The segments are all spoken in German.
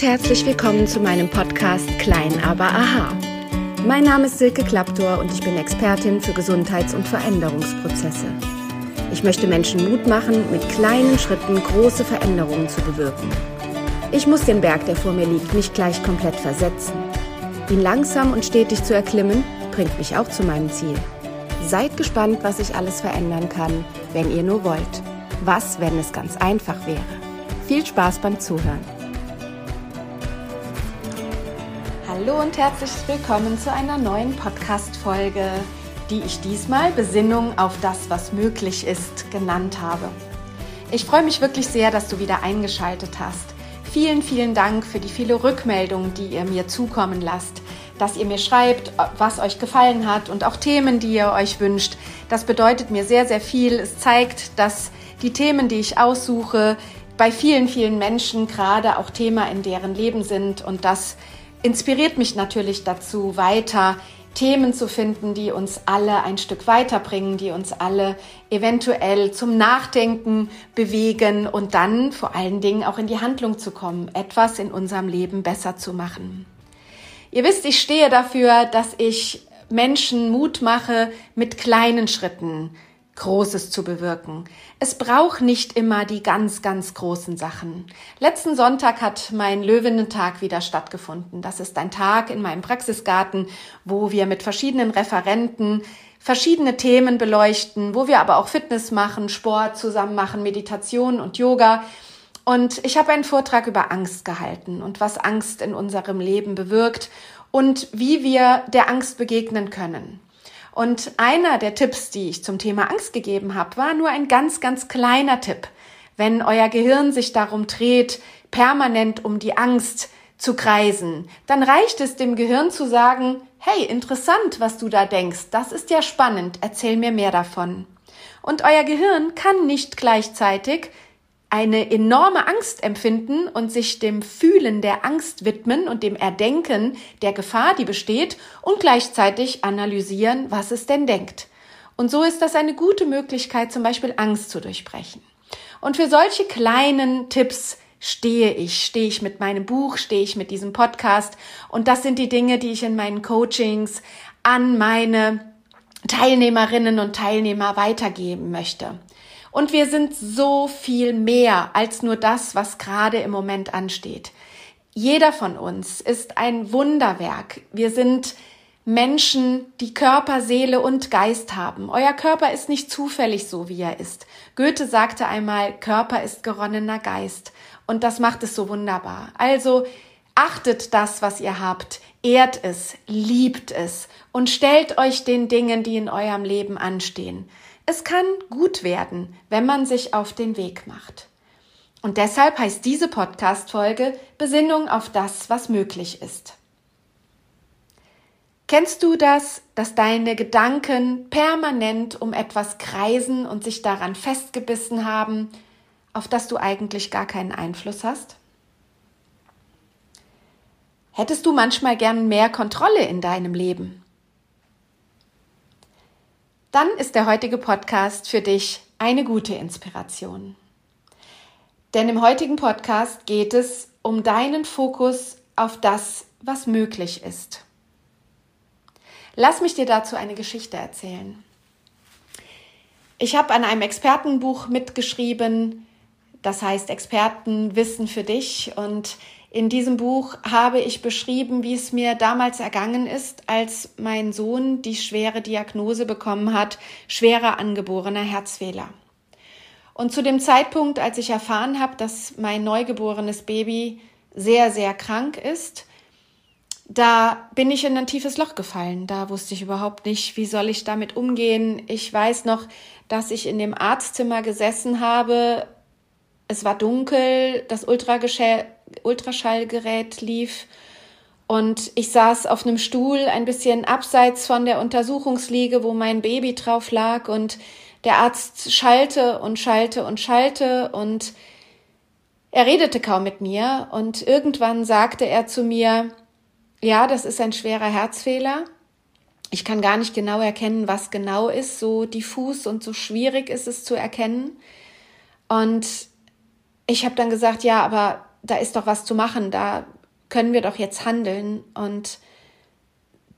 und herzlich willkommen zu meinem Podcast Klein aber Aha. Mein Name ist Silke Klaptor und ich bin Expertin für Gesundheits- und Veränderungsprozesse. Ich möchte Menschen Mut machen, mit kleinen Schritten große Veränderungen zu bewirken. Ich muss den Berg, der vor mir liegt, nicht gleich komplett versetzen. Ihn langsam und stetig zu erklimmen, bringt mich auch zu meinem Ziel. Seid gespannt, was ich alles verändern kann, wenn ihr nur wollt. Was, wenn es ganz einfach wäre? Viel Spaß beim Zuhören. Hallo und herzlich willkommen zu einer neuen Podcast-Folge, die ich diesmal Besinnung auf das, was möglich ist, genannt habe. Ich freue mich wirklich sehr, dass du wieder eingeschaltet hast. Vielen, vielen Dank für die viele Rückmeldungen, die ihr mir zukommen lasst, dass ihr mir schreibt, was euch gefallen hat und auch Themen, die ihr euch wünscht. Das bedeutet mir sehr, sehr viel. Es zeigt, dass die Themen, die ich aussuche, bei vielen, vielen Menschen gerade auch Thema in deren Leben sind. Und das inspiriert mich natürlich dazu, weiter Themen zu finden, die uns alle ein Stück weiterbringen, die uns alle eventuell zum Nachdenken bewegen und dann vor allen Dingen auch in die Handlung zu kommen, etwas in unserem Leben besser zu machen. Ihr wisst, ich stehe dafür, dass ich Menschen Mut mache mit kleinen Schritten, Großes zu bewirken. Es braucht nicht immer die ganz, ganz großen Sachen. Letzten Sonntag hat mein Löwinnentag wieder stattgefunden. Das ist ein Tag in meinem Praxisgarten, wo wir mit verschiedenen Referenten verschiedene Themen beleuchten, wo wir aber auch Fitness machen, Sport zusammen machen, Meditation und Yoga. Und ich habe einen Vortrag über Angst gehalten und was Angst in unserem Leben bewirkt und wie wir der Angst begegnen können. Und einer der Tipps, die ich zum Thema Angst gegeben habe, war nur ein ganz, ganz kleiner Tipp. Wenn euer Gehirn sich darum dreht, permanent um die Angst zu kreisen, dann reicht es dem Gehirn zu sagen, hey, interessant, was du da denkst, das ist ja spannend, erzähl mir mehr davon. Und euer Gehirn kann nicht gleichzeitig eine enorme Angst empfinden und sich dem Fühlen der Angst widmen und dem Erdenken der Gefahr, die besteht, und gleichzeitig analysieren, was es denn denkt. Und so ist das eine gute Möglichkeit, zum Beispiel Angst zu durchbrechen. Und für solche kleinen Tipps stehe ich, stehe ich mit meinem Buch, stehe ich mit diesem Podcast. Und das sind die Dinge, die ich in meinen Coachings an meine Teilnehmerinnen und Teilnehmer weitergeben möchte. Und wir sind so viel mehr als nur das, was gerade im Moment ansteht. Jeder von uns ist ein Wunderwerk. Wir sind Menschen, die Körper, Seele und Geist haben. Euer Körper ist nicht zufällig so, wie er ist. Goethe sagte einmal, Körper ist geronnener Geist. Und das macht es so wunderbar. Also achtet das, was ihr habt, ehrt es, liebt es und stellt euch den Dingen, die in eurem Leben anstehen. Es kann gut werden, wenn man sich auf den Weg macht. Und deshalb heißt diese Podcast-Folge Besinnung auf das, was möglich ist. Kennst du das, dass deine Gedanken permanent um etwas kreisen und sich daran festgebissen haben, auf das du eigentlich gar keinen Einfluss hast? Hättest du manchmal gern mehr Kontrolle in deinem Leben? Dann ist der heutige Podcast für dich eine gute Inspiration. Denn im heutigen Podcast geht es um deinen Fokus auf das, was möglich ist. Lass mich dir dazu eine Geschichte erzählen. Ich habe an einem Expertenbuch mitgeschrieben, das heißt Expertenwissen für dich und in diesem Buch habe ich beschrieben, wie es mir damals ergangen ist, als mein Sohn die schwere Diagnose bekommen hat, schwerer angeborener Herzfehler. Und zu dem Zeitpunkt, als ich erfahren habe, dass mein neugeborenes Baby sehr, sehr krank ist, da bin ich in ein tiefes Loch gefallen. Da wusste ich überhaupt nicht, wie soll ich damit umgehen. Ich weiß noch, dass ich in dem Arztzimmer gesessen habe. Es war dunkel, das Ultrageschäft Ultraschallgerät lief. Und ich saß auf einem Stuhl ein bisschen abseits von der Untersuchungsliege, wo mein Baby drauf lag. Und der Arzt schallte und schallte und schallte. Und er redete kaum mit mir. Und irgendwann sagte er zu mir, ja, das ist ein schwerer Herzfehler. Ich kann gar nicht genau erkennen, was genau ist, so diffus und so schwierig ist es zu erkennen. Und ich habe dann gesagt, ja, aber da ist doch was zu machen, da können wir doch jetzt handeln. Und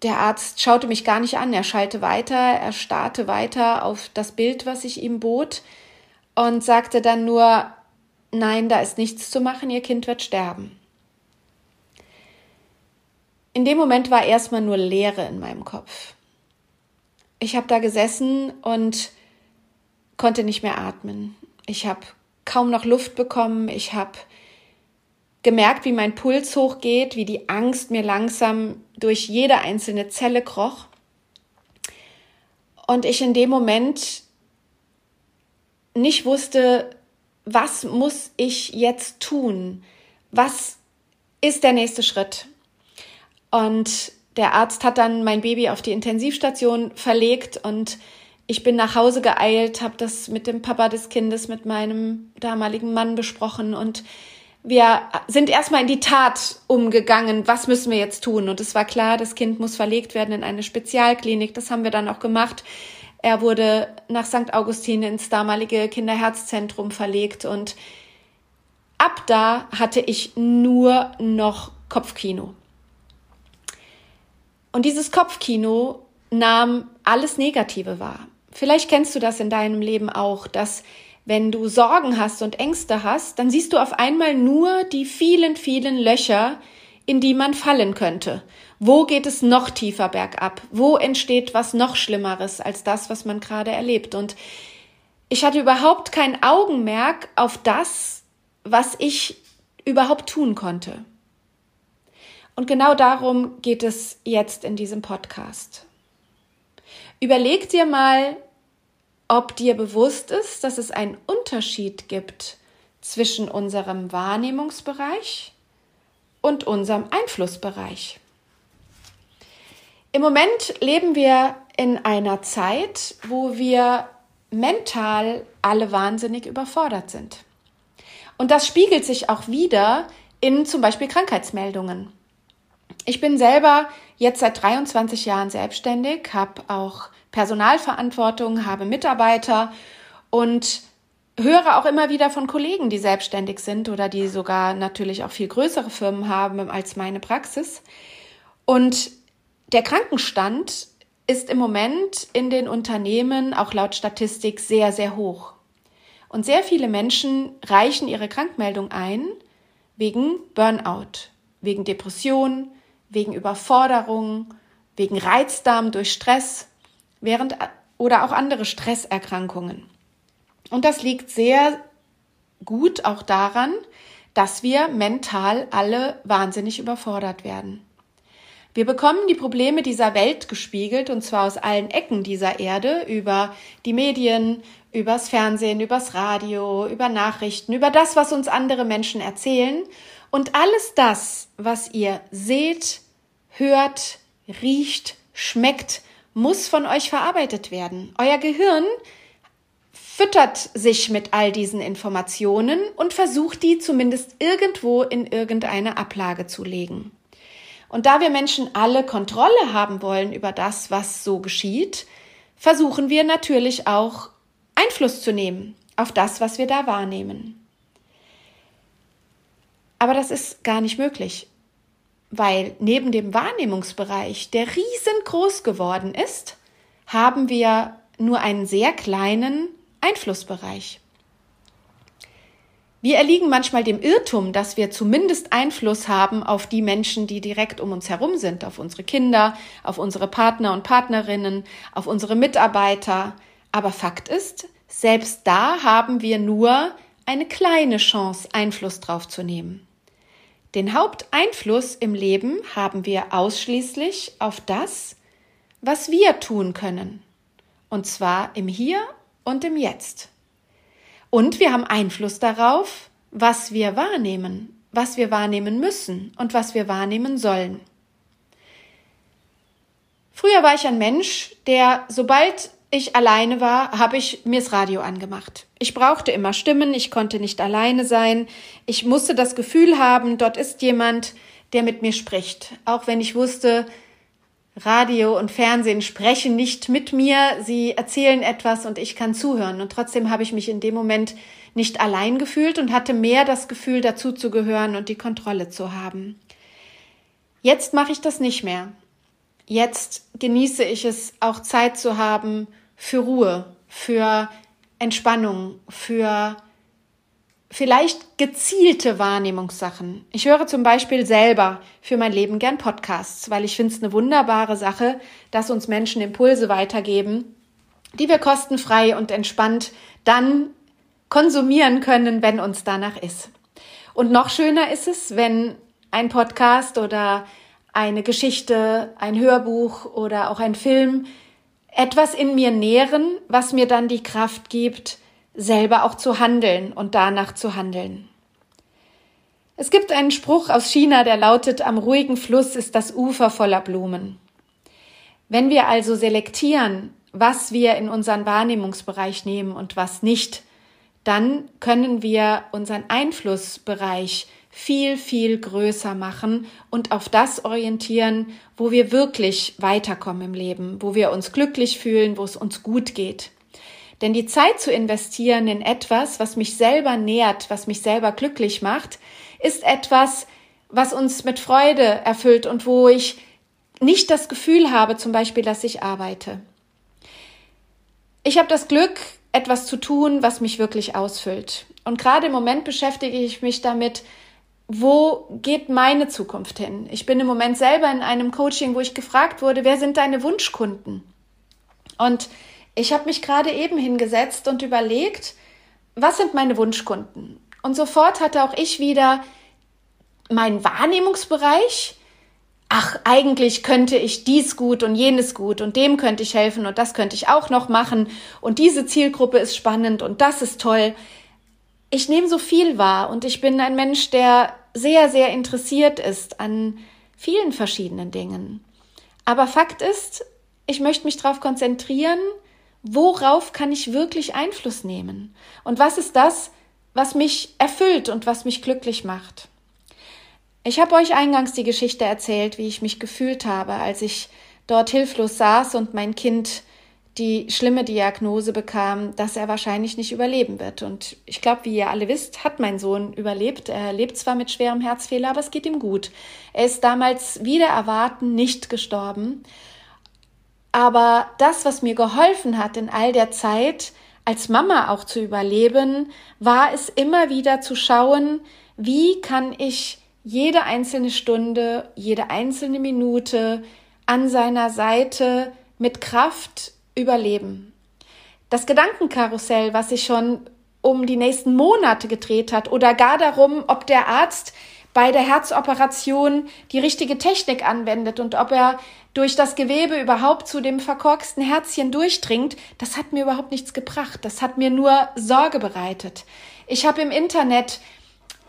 der Arzt schaute mich gar nicht an, er schalte weiter, er starrte weiter auf das Bild, was ich ihm bot und sagte dann nur, nein, da ist nichts zu machen, ihr Kind wird sterben. In dem Moment war erstmal nur Leere in meinem Kopf. Ich habe da gesessen und konnte nicht mehr atmen. Ich habe kaum noch Luft bekommen. Ich habe gemerkt, wie mein Puls hochgeht, wie die Angst mir langsam durch jede einzelne Zelle kroch. Und ich in dem Moment nicht wusste, was muss ich jetzt tun? Was ist der nächste Schritt? Und der Arzt hat dann mein Baby auf die Intensivstation verlegt und ich bin nach Hause geeilt, habe das mit dem Papa des Kindes, mit meinem damaligen Mann besprochen und wir sind erstmal in die Tat umgegangen. Was müssen wir jetzt tun? Und es war klar, das Kind muss verlegt werden in eine Spezialklinik. Das haben wir dann auch gemacht. Er wurde nach St. Augustin ins damalige Kinderherzzentrum verlegt und ab da hatte ich nur noch Kopfkino. Und dieses Kopfkino nahm alles Negative wahr. Vielleicht kennst du das in deinem Leben auch, dass wenn du Sorgen hast und Ängste hast, dann siehst du auf einmal nur die vielen, vielen Löcher, in die man fallen könnte. Wo geht es noch tiefer bergab? Wo entsteht was noch Schlimmeres als das, was man gerade erlebt? Und ich hatte überhaupt kein Augenmerk auf das, was ich überhaupt tun konnte. Und genau darum geht es jetzt in diesem Podcast. Überleg dir mal, ob dir bewusst ist, dass es einen Unterschied gibt zwischen unserem Wahrnehmungsbereich und unserem Einflussbereich. Im Moment leben wir in einer Zeit, wo wir mental alle wahnsinnig überfordert sind. Und das spiegelt sich auch wieder in zum Beispiel Krankheitsmeldungen. Ich bin selber jetzt seit 23 Jahren selbstständig, habe auch Personalverantwortung, habe Mitarbeiter und höre auch immer wieder von Kollegen, die selbstständig sind oder die sogar natürlich auch viel größere Firmen haben als meine Praxis. Und der Krankenstand ist im Moment in den Unternehmen auch laut Statistik sehr, sehr hoch. Und sehr viele Menschen reichen ihre Krankmeldung ein wegen Burnout, wegen Depression, wegen Überforderung, wegen Reizdarm durch Stress während oder auch andere Stresserkrankungen. Und das liegt sehr gut auch daran, dass wir mental alle wahnsinnig überfordert werden. Wir bekommen die Probleme dieser Welt gespiegelt und zwar aus allen Ecken dieser Erde über die Medien, übers Fernsehen, übers Radio, über Nachrichten, über das, was uns andere Menschen erzählen und alles das, was ihr seht, hört, riecht, schmeckt, muss von euch verarbeitet werden. Euer Gehirn füttert sich mit all diesen Informationen und versucht die zumindest irgendwo in irgendeine Ablage zu legen. Und da wir Menschen alle Kontrolle haben wollen über das, was so geschieht, versuchen wir natürlich auch Einfluss zu nehmen auf das, was wir da wahrnehmen. Aber das ist gar nicht möglich weil neben dem Wahrnehmungsbereich, der riesengroß geworden ist, haben wir nur einen sehr kleinen Einflussbereich. Wir erliegen manchmal dem Irrtum, dass wir zumindest Einfluss haben auf die Menschen, die direkt um uns herum sind, auf unsere Kinder, auf unsere Partner und Partnerinnen, auf unsere Mitarbeiter. Aber Fakt ist, selbst da haben wir nur eine kleine Chance, Einfluss drauf zu nehmen. Den Haupteinfluss im Leben haben wir ausschließlich auf das, was wir tun können. Und zwar im Hier und im Jetzt. Und wir haben Einfluss darauf, was wir wahrnehmen, was wir wahrnehmen müssen und was wir wahrnehmen sollen. Früher war ich ein Mensch, der, sobald ich alleine war, habe ich mir das Radio angemacht. Ich brauchte immer Stimmen, ich konnte nicht alleine sein. Ich musste das Gefühl haben, dort ist jemand, der mit mir spricht. Auch wenn ich wusste, Radio und Fernsehen sprechen nicht mit mir, sie erzählen etwas und ich kann zuhören. Und trotzdem habe ich mich in dem Moment nicht allein gefühlt und hatte mehr das Gefühl, dazu zu gehören und die Kontrolle zu haben. Jetzt mache ich das nicht mehr. Jetzt genieße ich es, auch Zeit zu haben für Ruhe, für Entspannung, für vielleicht gezielte Wahrnehmungssachen. Ich höre zum Beispiel selber für mein Leben gern Podcasts, weil ich finde es eine wunderbare Sache, dass uns Menschen Impulse weitergeben, die wir kostenfrei und entspannt dann konsumieren können, wenn uns danach ist. Und noch schöner ist es, wenn ein Podcast oder eine Geschichte, ein Hörbuch oder auch ein Film etwas in mir nähren, was mir dann die Kraft gibt, selber auch zu handeln und danach zu handeln. Es gibt einen Spruch aus China, der lautet, am ruhigen Fluss ist das Ufer voller Blumen. Wenn wir also selektieren, was wir in unseren Wahrnehmungsbereich nehmen und was nicht, dann können wir unseren Einflussbereich viel, viel größer machen und auf das orientieren, wo wir wirklich weiterkommen im Leben, wo wir uns glücklich fühlen, wo es uns gut geht. Denn die Zeit zu investieren in etwas, was mich selber nährt, was mich selber glücklich macht, ist etwas, was uns mit Freude erfüllt und wo ich nicht das Gefühl habe, zum Beispiel, dass ich arbeite. Ich habe das Glück, etwas zu tun, was mich wirklich ausfüllt. Und gerade im Moment beschäftige ich mich damit, wo geht meine Zukunft hin? Ich bin im Moment selber in einem Coaching, wo ich gefragt wurde, wer sind deine Wunschkunden? Und ich habe mich gerade eben hingesetzt und überlegt, was sind meine Wunschkunden? Und sofort hatte auch ich wieder meinen Wahrnehmungsbereich. Ach, eigentlich könnte ich dies gut und jenes gut und dem könnte ich helfen und das könnte ich auch noch machen und diese Zielgruppe ist spannend und das ist toll. Ich nehme so viel wahr und ich bin ein Mensch, der sehr, sehr interessiert ist an vielen verschiedenen Dingen. Aber Fakt ist, ich möchte mich darauf konzentrieren, worauf kann ich wirklich Einfluss nehmen? Und was ist das, was mich erfüllt und was mich glücklich macht? Ich habe euch eingangs die Geschichte erzählt, wie ich mich gefühlt habe, als ich dort hilflos saß und mein Kind die schlimme Diagnose bekam, dass er wahrscheinlich nicht überleben wird. Und ich glaube, wie ihr alle wisst, hat mein Sohn überlebt. Er lebt zwar mit schwerem Herzfehler, aber es geht ihm gut. Er ist damals wieder erwarten nicht gestorben. Aber das, was mir geholfen hat in all der Zeit, als Mama auch zu überleben, war es immer wieder zu schauen, wie kann ich jede einzelne Stunde, jede einzelne Minute an seiner Seite mit Kraft überleben. Das Gedankenkarussell, was sich schon um die nächsten Monate gedreht hat oder gar darum, ob der Arzt bei der Herzoperation die richtige Technik anwendet und ob er durch das Gewebe überhaupt zu dem verkorksten Herzchen durchdringt, das hat mir überhaupt nichts gebracht. Das hat mir nur Sorge bereitet. Ich habe im Internet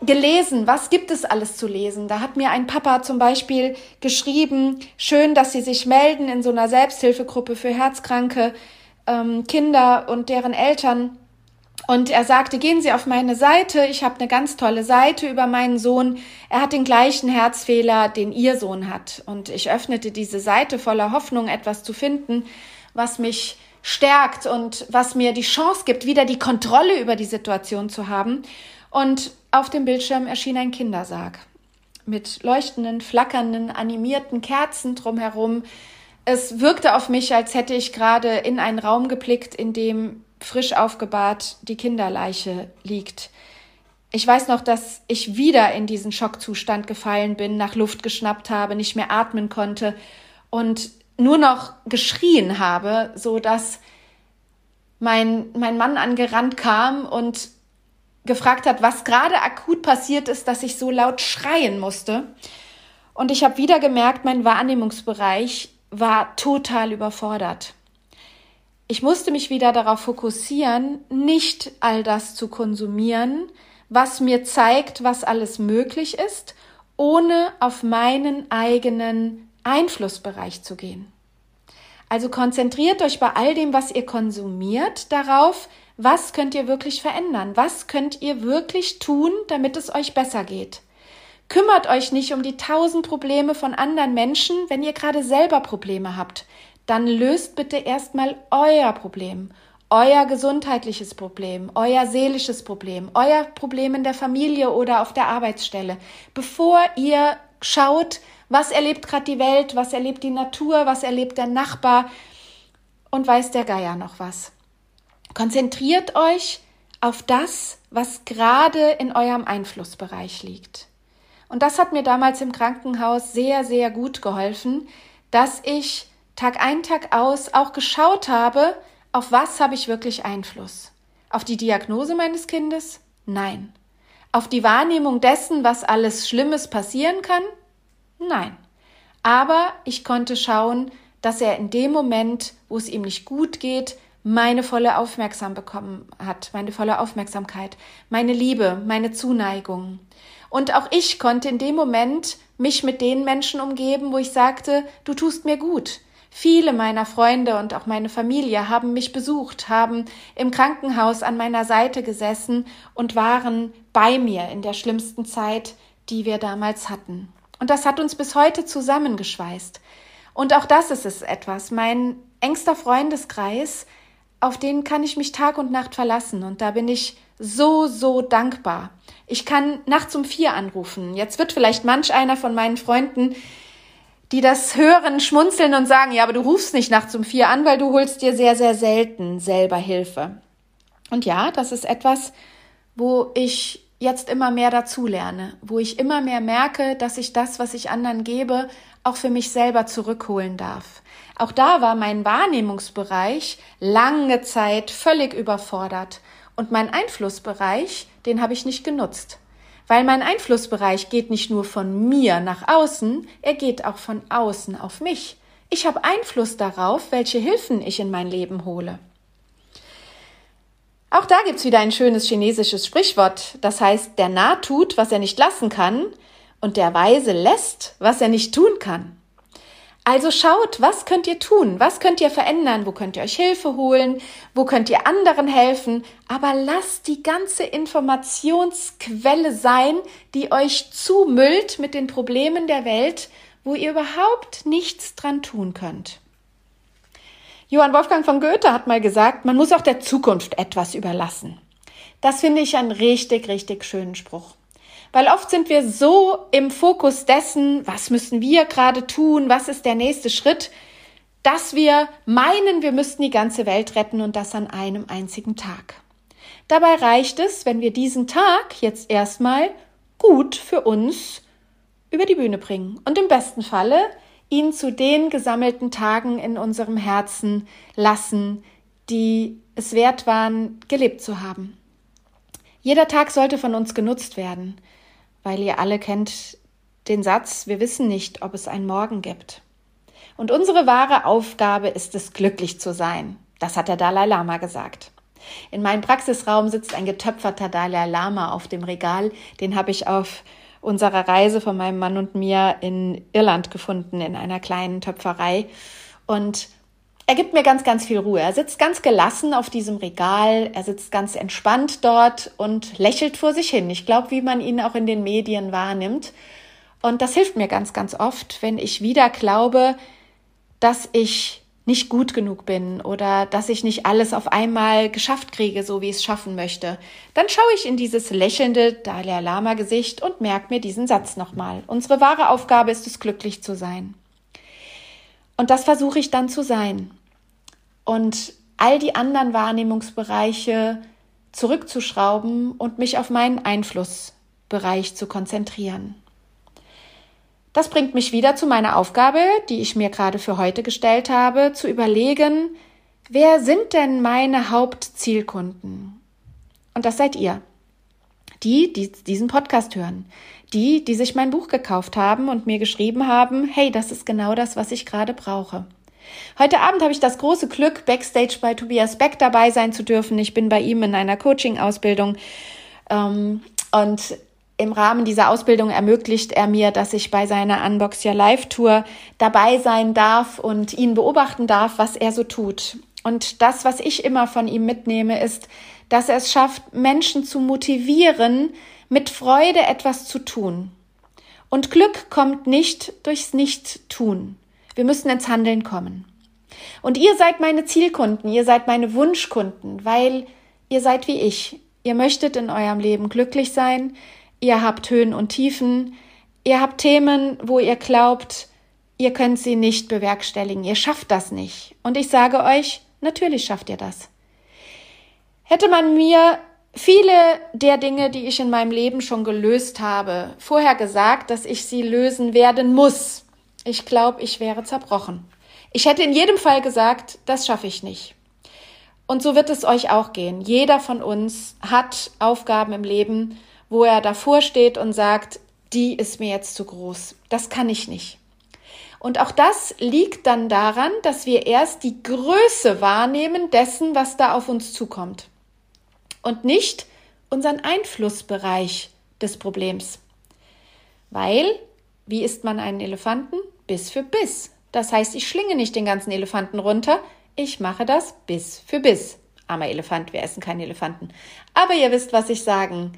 gelesen, was gibt es alles zu lesen. Da hat mir ein Papa zum Beispiel geschrieben, schön, dass Sie sich melden in so einer Selbsthilfegruppe für herzkranke ähm, Kinder und deren Eltern. Und er sagte, gehen Sie auf meine Seite. Ich habe eine ganz tolle Seite über meinen Sohn. Er hat den gleichen Herzfehler, den Ihr Sohn hat. Und ich öffnete diese Seite voller Hoffnung, etwas zu finden, was mich stärkt und was mir die Chance gibt, wieder die Kontrolle über die Situation zu haben. Und auf dem Bildschirm erschien ein Kindersarg mit leuchtenden, flackernden, animierten Kerzen drumherum. Es wirkte auf mich, als hätte ich gerade in einen Raum geblickt, in dem frisch aufgebahrt die Kinderleiche liegt. Ich weiß noch, dass ich wieder in diesen Schockzustand gefallen bin, nach Luft geschnappt habe, nicht mehr atmen konnte und nur noch geschrien habe, so dass mein, mein Mann angerannt kam und gefragt hat, was gerade akut passiert ist, dass ich so laut schreien musste. Und ich habe wieder gemerkt, mein Wahrnehmungsbereich war total überfordert. Ich musste mich wieder darauf fokussieren, nicht all das zu konsumieren, was mir zeigt, was alles möglich ist, ohne auf meinen eigenen Einflussbereich zu gehen. Also konzentriert euch bei all dem, was ihr konsumiert, darauf, was könnt ihr wirklich verändern? Was könnt ihr wirklich tun, damit es euch besser geht? Kümmert euch nicht um die tausend Probleme von anderen Menschen, wenn ihr gerade selber Probleme habt. Dann löst bitte erstmal euer Problem, euer gesundheitliches Problem, euer seelisches Problem, euer Problem in der Familie oder auf der Arbeitsstelle, bevor ihr schaut, was erlebt gerade die Welt, was erlebt die Natur, was erlebt der Nachbar und weiß der Geier noch was. Konzentriert euch auf das, was gerade in eurem Einflussbereich liegt. Und das hat mir damals im Krankenhaus sehr, sehr gut geholfen, dass ich Tag ein, Tag aus auch geschaut habe, auf was habe ich wirklich Einfluss. Auf die Diagnose meines Kindes? Nein. Auf die Wahrnehmung dessen, was alles Schlimmes passieren kann? Nein. Aber ich konnte schauen, dass er in dem Moment, wo es ihm nicht gut geht, meine volle Aufmerksam bekommen hat, meine volle Aufmerksamkeit, meine Liebe, meine Zuneigung. Und auch ich konnte in dem Moment mich mit den Menschen umgeben, wo ich sagte, du tust mir gut. Viele meiner Freunde und auch meine Familie haben mich besucht, haben im Krankenhaus an meiner Seite gesessen und waren bei mir in der schlimmsten Zeit, die wir damals hatten. Und das hat uns bis heute zusammengeschweißt. Und auch das ist es etwas. Mein engster Freundeskreis, auf den kann ich mich Tag und Nacht verlassen. Und da bin ich so, so dankbar. Ich kann nachts um vier anrufen. Jetzt wird vielleicht manch einer von meinen Freunden, die das hören, schmunzeln und sagen, ja, aber du rufst nicht nachts um vier an, weil du holst dir sehr, sehr selten selber Hilfe. Und ja, das ist etwas, wo ich jetzt immer mehr dazulerne, wo ich immer mehr merke, dass ich das, was ich anderen gebe, auch für mich selber zurückholen darf. Auch da war mein Wahrnehmungsbereich lange Zeit völlig überfordert und mein Einflussbereich, den habe ich nicht genutzt. Weil mein Einflussbereich geht nicht nur von mir nach außen, er geht auch von außen auf mich. Ich habe Einfluss darauf, welche Hilfen ich in mein Leben hole. Auch da gibt's wieder ein schönes chinesisches Sprichwort, das heißt, der Narr tut, was er nicht lassen kann, und der Weise lässt, was er nicht tun kann. Also schaut, was könnt ihr tun? Was könnt ihr verändern? Wo könnt ihr euch Hilfe holen? Wo könnt ihr anderen helfen? Aber lasst die ganze Informationsquelle sein, die euch zumüllt mit den Problemen der Welt, wo ihr überhaupt nichts dran tun könnt. Johann Wolfgang von Goethe hat mal gesagt, man muss auch der Zukunft etwas überlassen. Das finde ich einen richtig, richtig schönen Spruch. Weil oft sind wir so im Fokus dessen, was müssen wir gerade tun, was ist der nächste Schritt, dass wir meinen, wir müssten die ganze Welt retten und das an einem einzigen Tag. Dabei reicht es, wenn wir diesen Tag jetzt erstmal gut für uns über die Bühne bringen und im besten Falle ihn zu den gesammelten Tagen in unserem Herzen lassen, die es wert waren, gelebt zu haben. Jeder Tag sollte von uns genutzt werden, weil ihr alle kennt den Satz, wir wissen nicht, ob es einen Morgen gibt. Und unsere wahre Aufgabe ist es, glücklich zu sein. Das hat der Dalai Lama gesagt. In meinem Praxisraum sitzt ein getöpferter Dalai Lama auf dem Regal. Den habe ich auf unserer Reise von meinem Mann und mir in Irland gefunden, in einer kleinen Töpferei. Und er gibt mir ganz, ganz viel Ruhe. Er sitzt ganz gelassen auf diesem Regal, er sitzt ganz entspannt dort und lächelt vor sich hin. Ich glaube, wie man ihn auch in den Medien wahrnimmt. Und das hilft mir ganz, ganz oft, wenn ich wieder glaube, dass ich nicht gut genug bin oder dass ich nicht alles auf einmal geschafft kriege, so wie ich es schaffen möchte, dann schaue ich in dieses lächelnde Dalai Lama Gesicht und merke mir diesen Satz nochmal. Unsere wahre Aufgabe ist es, glücklich zu sein. Und das versuche ich dann zu sein. Und all die anderen Wahrnehmungsbereiche zurückzuschrauben und mich auf meinen Einflussbereich zu konzentrieren. Das bringt mich wieder zu meiner Aufgabe, die ich mir gerade für heute gestellt habe, zu überlegen, wer sind denn meine Hauptzielkunden? Und das seid ihr. Die, die diesen Podcast hören. Die, die sich mein Buch gekauft haben und mir geschrieben haben, hey, das ist genau das, was ich gerade brauche. Heute Abend habe ich das große Glück, backstage bei Tobias Beck dabei sein zu dürfen. Ich bin bei ihm in einer Coaching-Ausbildung. Ähm, und im Rahmen dieser Ausbildung ermöglicht er mir, dass ich bei seiner Unbox Your Live Tour dabei sein darf und ihn beobachten darf, was er so tut. Und das, was ich immer von ihm mitnehme, ist, dass er es schafft, Menschen zu motivieren, mit Freude etwas zu tun. Und Glück kommt nicht durchs Nicht-Tun. Wir müssen ins Handeln kommen. Und ihr seid meine Zielkunden, ihr seid meine Wunschkunden, weil ihr seid wie ich. Ihr möchtet in eurem Leben glücklich sein, ihr habt Höhen und Tiefen, ihr habt Themen, wo ihr glaubt, ihr könnt sie nicht bewerkstelligen, ihr schafft das nicht. Und ich sage euch, natürlich schafft ihr das. Hätte man mir viele der Dinge, die ich in meinem Leben schon gelöst habe, vorher gesagt, dass ich sie lösen werden muss, ich glaube, ich wäre zerbrochen. Ich hätte in jedem Fall gesagt, das schaffe ich nicht. Und so wird es euch auch gehen. Jeder von uns hat Aufgaben im Leben, wo er davor steht und sagt, die ist mir jetzt zu groß. Das kann ich nicht. Und auch das liegt dann daran, dass wir erst die Größe wahrnehmen dessen, was da auf uns zukommt. Und nicht unseren Einflussbereich des Problems. Weil, wie isst man einen Elefanten? Biss für Biss. Das heißt, ich schlinge nicht den ganzen Elefanten runter, ich mache das Biss für Biss. Armer Elefant, wir essen keinen Elefanten. Aber ihr wisst, was ich sagen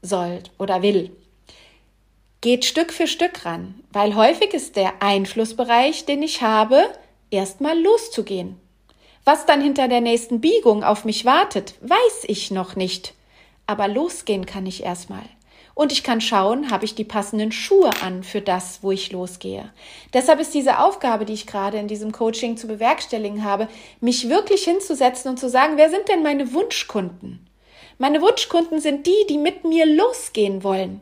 soll oder will. Geht Stück für Stück ran, weil häufig ist der Einflussbereich, den ich habe, erstmal loszugehen. Was dann hinter der nächsten Biegung auf mich wartet, weiß ich noch nicht. Aber losgehen kann ich erstmal. Und ich kann schauen, habe ich die passenden Schuhe an für das, wo ich losgehe. Deshalb ist diese Aufgabe, die ich gerade in diesem Coaching zu bewerkstelligen habe, mich wirklich hinzusetzen und zu sagen, wer sind denn meine Wunschkunden? Meine Wunschkunden sind die, die mit mir losgehen wollen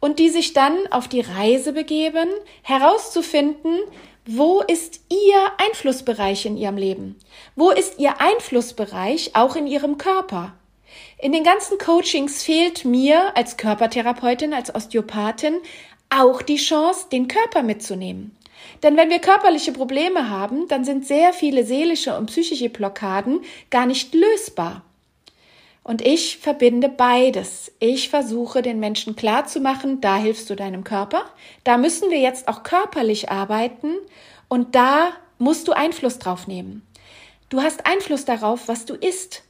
und die sich dann auf die Reise begeben, herauszufinden, wo ist Ihr Einflussbereich in Ihrem Leben? Wo ist Ihr Einflussbereich auch in Ihrem Körper? In den ganzen Coachings fehlt mir als Körpertherapeutin, als Osteopathin auch die Chance, den Körper mitzunehmen. Denn wenn wir körperliche Probleme haben, dann sind sehr viele seelische und psychische Blockaden gar nicht lösbar. Und ich verbinde beides. Ich versuche den Menschen klarzumachen, da hilfst du deinem Körper, da müssen wir jetzt auch körperlich arbeiten und da musst du Einfluss drauf nehmen. Du hast Einfluss darauf, was du isst.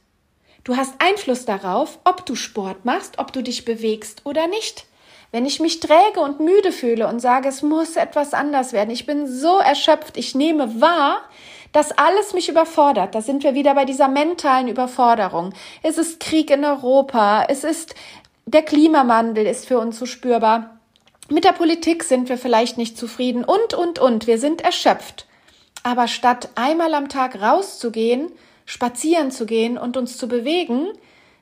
Du hast Einfluss darauf, ob du Sport machst, ob du dich bewegst oder nicht. Wenn ich mich träge und müde fühle und sage, es muss etwas anders werden, ich bin so erschöpft, ich nehme wahr, dass alles mich überfordert. Da sind wir wieder bei dieser mentalen Überforderung. Es ist Krieg in Europa, es ist der Klimawandel ist für uns so spürbar. Mit der Politik sind wir vielleicht nicht zufrieden und, und, und. Wir sind erschöpft. Aber statt einmal am Tag rauszugehen, spazieren zu gehen und uns zu bewegen,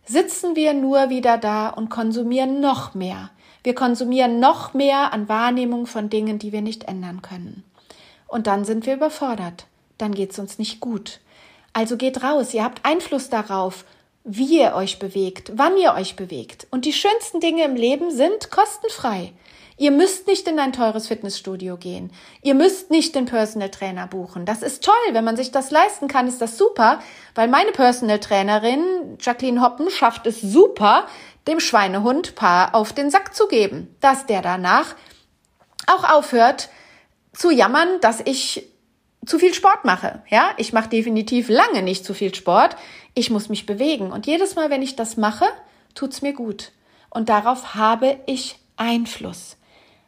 sitzen wir nur wieder da und konsumieren noch mehr. Wir konsumieren noch mehr an Wahrnehmung von Dingen, die wir nicht ändern können. Und dann sind wir überfordert. Dann geht's uns nicht gut. Also geht raus. Ihr habt Einfluss darauf, wie ihr euch bewegt, wann ihr euch bewegt. Und die schönsten Dinge im Leben sind kostenfrei. Ihr müsst nicht in ein teures Fitnessstudio gehen. Ihr müsst nicht den Personal Trainer buchen. Das ist toll. Wenn man sich das leisten kann, ist das super, weil meine Personal Trainerin Jacqueline Hoppen schafft es super, dem Schweinehund Paar auf den Sack zu geben, dass der danach auch aufhört zu jammern, dass ich zu viel Sport mache. Ja, ich mache definitiv lange nicht zu viel Sport. Ich muss mich bewegen und jedes Mal, wenn ich das mache, tut's mir gut. Und darauf habe ich Einfluss.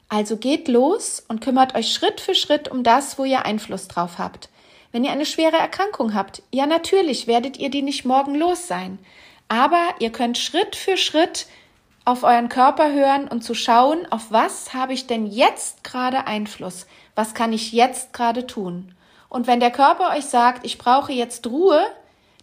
Also geht los und kümmert euch Schritt für Schritt um das, wo ihr Einfluss drauf habt. Wenn ihr eine schwere Erkrankung habt, ja natürlich werdet ihr die nicht morgen los sein. Aber ihr könnt Schritt für Schritt auf euren Körper hören und zu schauen, auf was habe ich denn jetzt gerade Einfluss? Was kann ich jetzt gerade tun? Und wenn der Körper euch sagt, ich brauche jetzt Ruhe,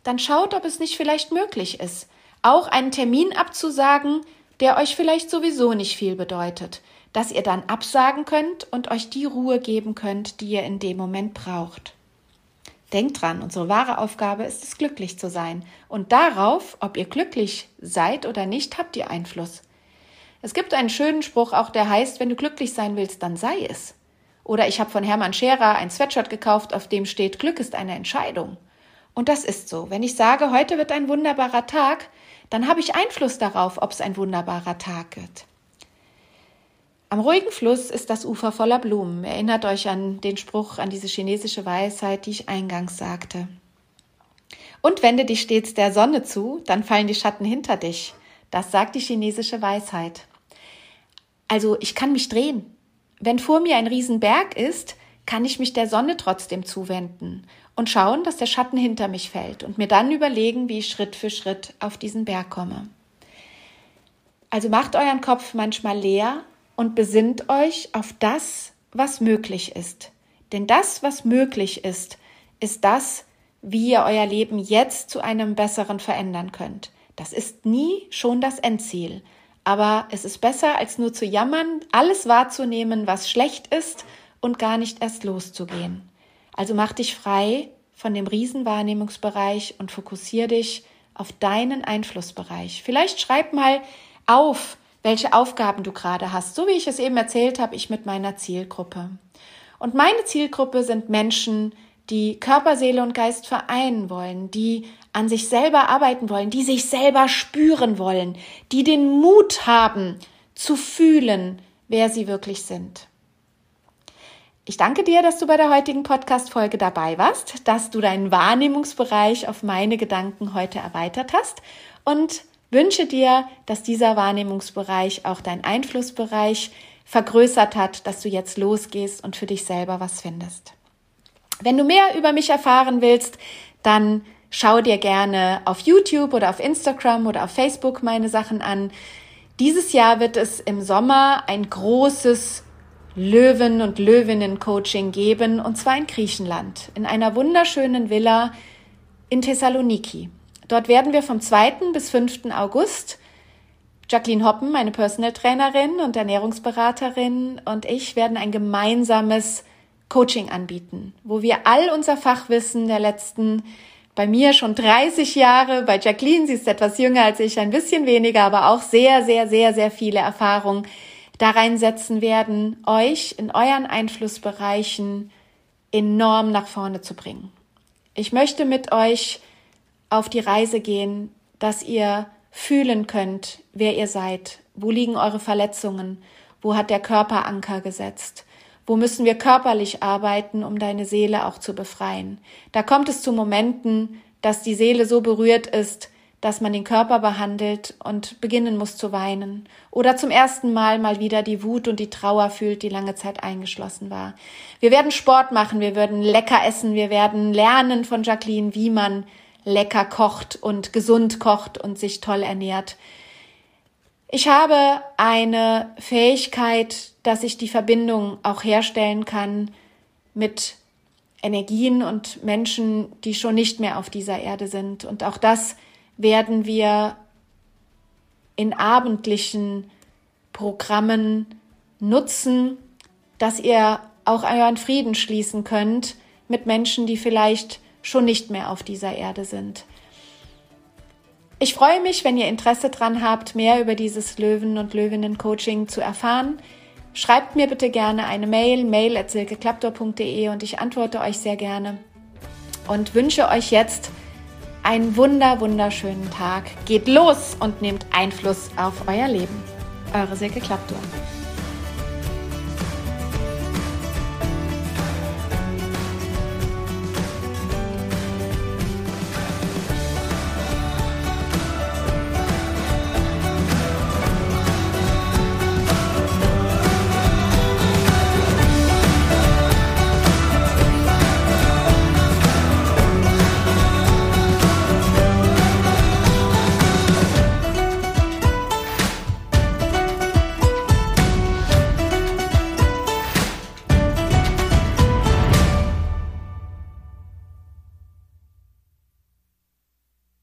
dann schaut, ob es nicht vielleicht möglich ist, auch einen Termin abzusagen, der euch vielleicht sowieso nicht viel bedeutet dass ihr dann absagen könnt und euch die Ruhe geben könnt, die ihr in dem Moment braucht. Denkt dran, unsere wahre Aufgabe ist es, glücklich zu sein. Und darauf, ob ihr glücklich seid oder nicht, habt ihr Einfluss. Es gibt einen schönen Spruch auch, der heißt, wenn du glücklich sein willst, dann sei es. Oder ich habe von Hermann Scherer ein Sweatshirt gekauft, auf dem steht, Glück ist eine Entscheidung. Und das ist so. Wenn ich sage, heute wird ein wunderbarer Tag, dann habe ich Einfluss darauf, ob es ein wunderbarer Tag wird. Am ruhigen Fluss ist das Ufer voller Blumen. Erinnert euch an den Spruch, an diese chinesische Weisheit, die ich eingangs sagte. Und wende dich stets der Sonne zu, dann fallen die Schatten hinter dich. Das sagt die chinesische Weisheit. Also ich kann mich drehen. Wenn vor mir ein Riesenberg ist, kann ich mich der Sonne trotzdem zuwenden und schauen, dass der Schatten hinter mich fällt und mir dann überlegen, wie ich Schritt für Schritt auf diesen Berg komme. Also macht euren Kopf manchmal leer und besinnt euch auf das, was möglich ist. Denn das, was möglich ist, ist das, wie ihr euer Leben jetzt zu einem besseren verändern könnt. Das ist nie schon das Endziel, aber es ist besser, als nur zu jammern, alles wahrzunehmen, was schlecht ist und gar nicht erst loszugehen. Also mach dich frei von dem Riesenwahrnehmungsbereich und fokussier dich auf deinen Einflussbereich. Vielleicht schreib mal auf, welche Aufgaben du gerade hast, so wie ich es eben erzählt habe, ich mit meiner Zielgruppe. Und meine Zielgruppe sind Menschen, die Körper, Seele und Geist vereinen wollen, die an sich selber arbeiten wollen, die sich selber spüren wollen, die den Mut haben zu fühlen, wer sie wirklich sind. Ich danke dir, dass du bei der heutigen Podcast-Folge dabei warst, dass du deinen Wahrnehmungsbereich auf meine Gedanken heute erweitert hast und wünsche dir, dass dieser Wahrnehmungsbereich auch dein Einflussbereich vergrößert hat, dass du jetzt losgehst und für dich selber was findest. Wenn du mehr über mich erfahren willst, dann schau dir gerne auf YouTube oder auf Instagram oder auf Facebook meine Sachen an. Dieses Jahr wird es im Sommer ein großes Löwen- und Löwinnen-Coaching geben, und zwar in Griechenland, in einer wunderschönen Villa in Thessaloniki. Dort werden wir vom 2. bis 5. August Jacqueline Hoppen, meine Personal Trainerin und Ernährungsberaterin und ich werden ein gemeinsames Coaching anbieten, wo wir all unser Fachwissen der letzten bei mir schon 30 Jahre, bei Jacqueline, sie ist etwas jünger als ich, ein bisschen weniger, aber auch sehr, sehr, sehr, sehr viele Erfahrungen da reinsetzen werden, euch in euren Einflussbereichen enorm nach vorne zu bringen. Ich möchte mit euch auf die Reise gehen, dass ihr fühlen könnt, wer ihr seid, wo liegen eure Verletzungen, wo hat der Körper Anker gesetzt, wo müssen wir körperlich arbeiten, um deine Seele auch zu befreien. Da kommt es zu Momenten, dass die Seele so berührt ist, dass man den Körper behandelt und beginnen muss zu weinen oder zum ersten Mal mal wieder die Wut und die Trauer fühlt, die lange Zeit eingeschlossen war. Wir werden Sport machen, wir werden lecker essen, wir werden lernen von Jacqueline, wie man lecker kocht und gesund kocht und sich toll ernährt. Ich habe eine Fähigkeit, dass ich die Verbindung auch herstellen kann mit Energien und Menschen, die schon nicht mehr auf dieser Erde sind. Und auch das werden wir in abendlichen Programmen nutzen, dass ihr auch euren Frieden schließen könnt mit Menschen, die vielleicht schon nicht mehr auf dieser Erde sind. Ich freue mich, wenn ihr Interesse daran habt, mehr über dieses Löwen- und Löwinnen-Coaching zu erfahren. Schreibt mir bitte gerne eine Mail, mail.silkeklaptor.de und ich antworte euch sehr gerne und wünsche euch jetzt einen wunder, wunderschönen Tag. Geht los und nehmt Einfluss auf euer Leben. Eure Silke Klaptor.